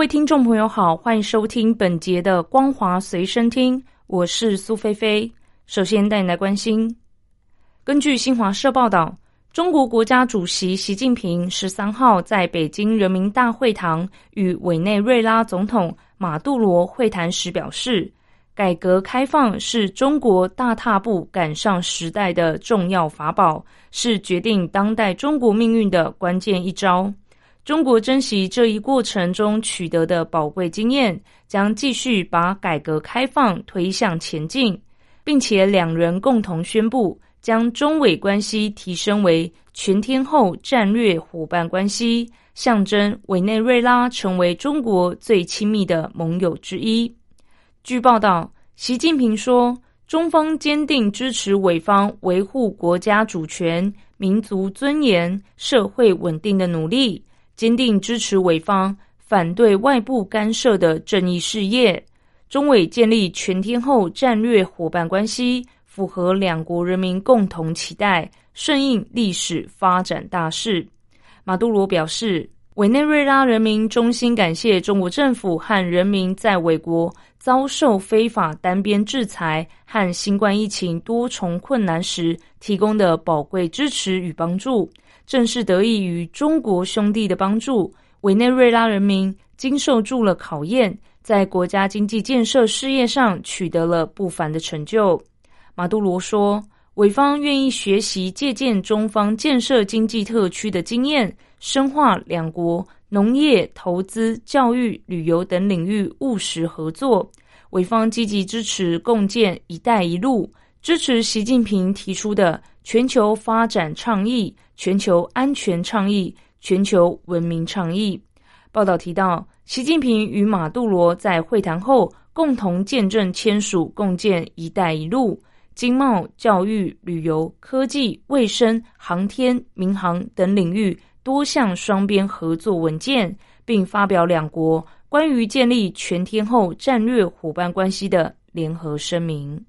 各位听众朋友好，欢迎收听本节的《光华随身听》，我是苏菲菲。首先带你来关心，根据新华社报道，中国国家主席习近平十三号在北京人民大会堂与委内瑞拉总统马杜罗会谈时表示。改革开放是中国大踏步赶上时代的重要法宝，是决定当代中国命运的关键一招。中国珍惜这一过程中取得的宝贵经验，将继续把改革开放推向前进，并且两人共同宣布将中委关系提升为全天候战略伙伴关系，象征委内瑞拉成为中国最亲密的盟友之一。据报道，习近平说：“中方坚定支持委方维护国家主权、民族尊严、社会稳定的努力，坚定支持委方反对外部干涉的正义事业。中委建立全天候战略伙伴关系，符合两国人民共同期待，顺应历史发展大势。”马杜罗表示：“委内瑞拉人民衷心感谢中国政府和人民在委国。”遭受非法单边制裁和新冠疫情多重困难时提供的宝贵支持与帮助，正是得益于中国兄弟的帮助，委内瑞拉人民经受住了考验，在国家经济建设事业上取得了不凡的成就。马杜罗说：“委方愿意学习借鉴中方建设经济特区的经验，深化两国。”农业、投资、教育、旅游等领域务实合作，委方积极支持共建“一带一路”，支持习近平提出的全球发展倡议、全球安全倡议、全球文明倡议。报道提到，习近平与马杜罗在会谈后共同见证签署共建“一带一路”经贸、教育、旅游、科技、卫生、航天、民航等领域。多项双边合作文件，并发表两国关于建立全天候战略伙伴关系的联合声明。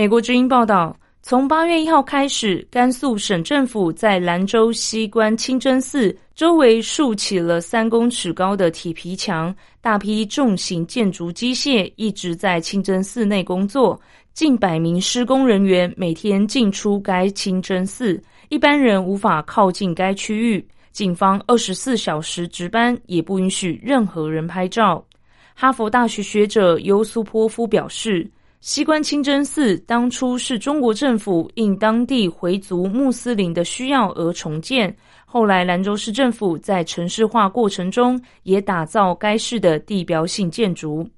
美国之音报道，从八月一号开始，甘肃省政府在兰州西关清真寺周围竖起了三公尺高的铁皮墙，大批重型建筑机械一直在清真寺内工作，近百名施工人员每天进出该清真寺。一般人无法靠近该区域，警方二十四小时值班，也不允许任何人拍照。哈佛大学学者尤苏波夫表示，西关清真寺当初是中国政府应当地回族穆斯林的需要而重建，后来兰州市政府在城市化过程中也打造该市的地标性建筑。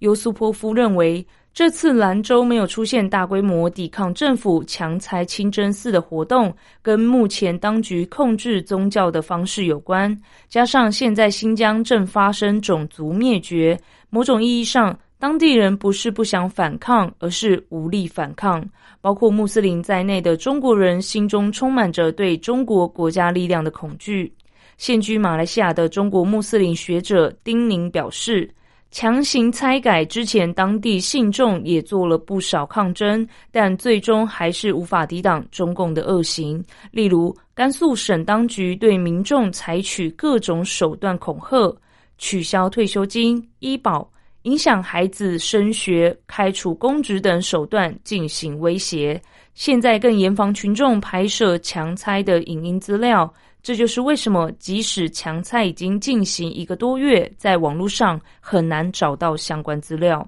尤苏波夫认为。这次兰州没有出现大规模抵抗政府强拆清真寺的活动，跟目前当局控制宗教的方式有关。加上现在新疆正发生种族灭绝，某种意义上，当地人不是不想反抗，而是无力反抗。包括穆斯林在内的中国人心中充满着对中国国家力量的恐惧。现居马来西亚的中国穆斯林学者丁宁表示。强行拆改之前，当地信众也做了不少抗争，但最终还是无法抵挡中共的恶行。例如，甘肃省当局对民众采取各种手段恐吓，取消退休金、医保，影响孩子升学、开除公职等手段进行威胁。现在更严防群众拍摄强拆的影音资料。这就是为什么，即使强拆已经进行一个多月，在网络上很难找到相关资料。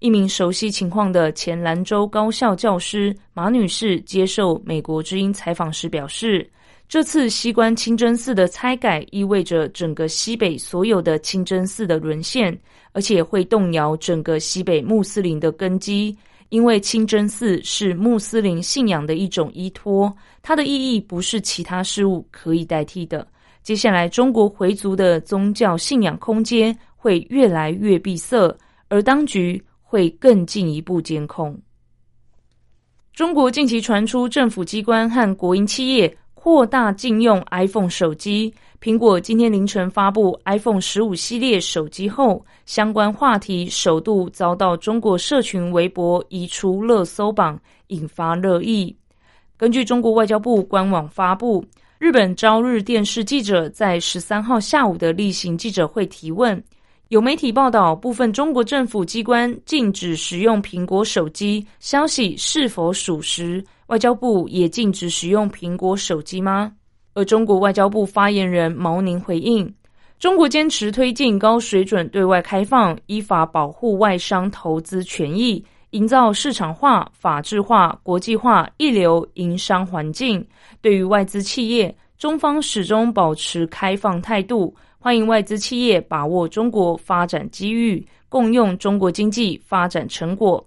一名熟悉情况的前兰州高校教师马女士接受美国之音采访时表示：“这次西关清真寺的拆改意味着整个西北所有的清真寺的沦陷，而且会动摇整个西北穆斯林的根基。”因为清真寺是穆斯林信仰的一种依托，它的意义不是其他事物可以代替的。接下来，中国回族的宗教信仰空间会越来越闭塞，而当局会更进一步监控。中国近期传出政府机关和国营企业扩大禁用 iPhone 手机。苹果今天凌晨发布 iPhone 十五系列手机后，相关话题首度遭到中国社群微博移出热搜榜，引发热议。根据中国外交部官网发布，日本朝日电视记者在十三号下午的例行记者会提问。有媒体报道，部分中国政府机关禁止使用苹果手机，消息是否属实？外交部也禁止使用苹果手机吗？而中国外交部发言人毛宁回应：中国坚持推进高水准对外开放，依法保护外商投资权益，营造市场化、法治化、国际化一流营商环境。对于外资企业，中方始终保持开放态度。欢迎外资企业把握中国发展机遇，共用中国经济发展成果。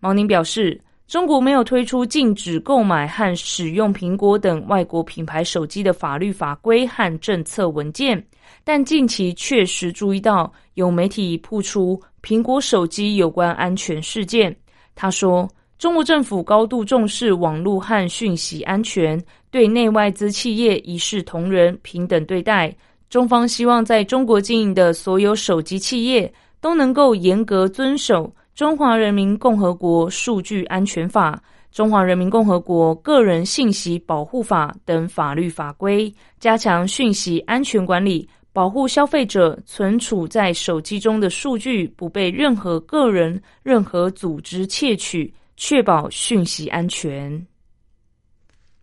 毛宁表示，中国没有推出禁止购买和使用苹果等外国品牌手机的法律法规和政策文件，但近期确实注意到有媒体曝出苹果手机有关安全事件。他说，中国政府高度重视网络和讯息安全，对内外资企业一视同仁，平等对待。中方希望在中国经营的所有手机企业都能够严格遵守《中华人民共和国数据安全法》《中华人民共和国个人信息保护法》等法律法规，加强讯息安全管理，保护消费者存储在手机中的数据不被任何个人、任何组织窃取，确保讯息安全。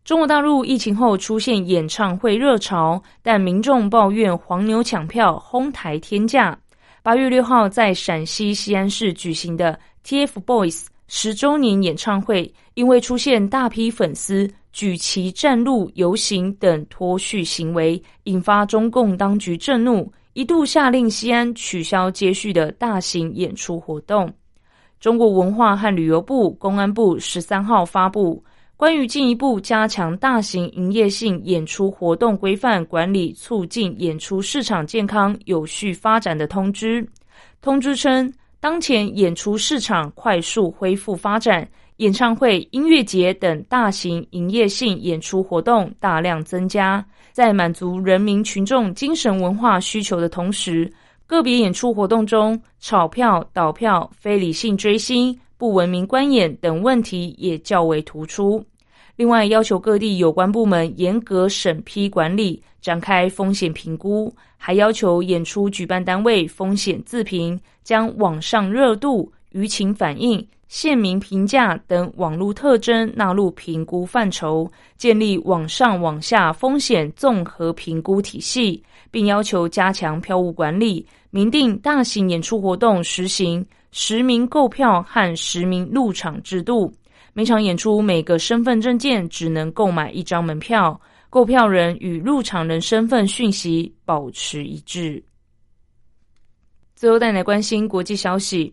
中国大陆疫情后出现演唱会热潮，但民众抱怨黄牛抢票、哄抬天价。八月六号在陕西西安市举行的 TFBOYS 十周年演唱会，因为出现大批粉丝举旗站路、游行等脱序行为，引发中共当局震怒，一度下令西安取消接续的大型演出活动。中国文化和旅游部、公安部十三号发布。关于进一步加强大型营业性演出活动规范管理，促进演出市场健康有序发展的通知。通知称，当前演出市场快速恢复发展，演唱会、音乐节等大型营业性演出活动大量增加。在满足人民群众精神文化需求的同时，个别演出活动中炒票、倒票、非理性追星。不文明观演等问题也较为突出。另外，要求各地有关部门严格审批管理，展开风险评估，还要求演出举办单位风险自评，将网上热度、舆情反应、县民评价等网络特征纳入评估范畴，建立网上网下风险综合评估体系，并要求加强票务管理，明定大型演出活动实行。实名购票和实名入场制度，每场演出每个身份证件只能购买一张门票，购票人与入场人身份讯息保持一致。最后带来关心国际消息。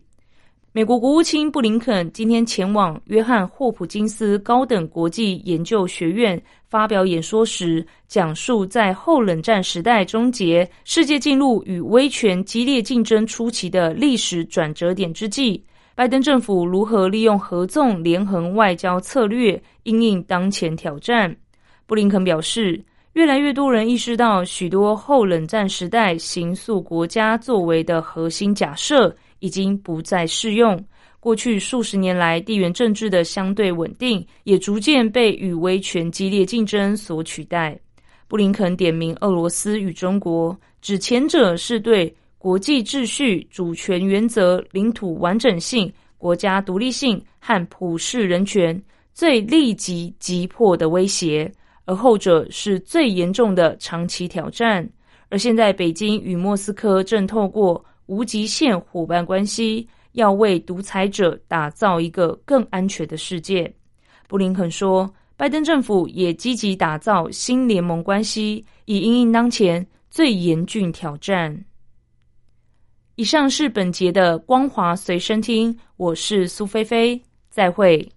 美国国务卿布林肯今天前往约翰霍普金斯高等国际研究学院发表演说时，讲述在后冷战时代终结、世界进入与威权激烈竞争初期的历史转折点之际，拜登政府如何利用合纵连横外交策略应应当前挑战。布林肯表示，越来越多人意识到，许多后冷战时代形塑国家作为的核心假设。已经不再适用。过去数十年来，地缘政治的相对稳定也逐渐被与威权激烈竞争所取代。布林肯点名俄罗斯与中国，指前者是对国际秩序、主权原则、领土完整性、国家独立性和普世人权最立即急迫的威胁，而后者是最严重的长期挑战。而现在，北京与莫斯科正透过。无极限伙伴关系要为独裁者打造一个更安全的世界，布林肯说。拜登政府也积极打造新联盟关系，以应应当前最严峻挑战。以上是本节的光华随身听，我是苏菲菲，再会。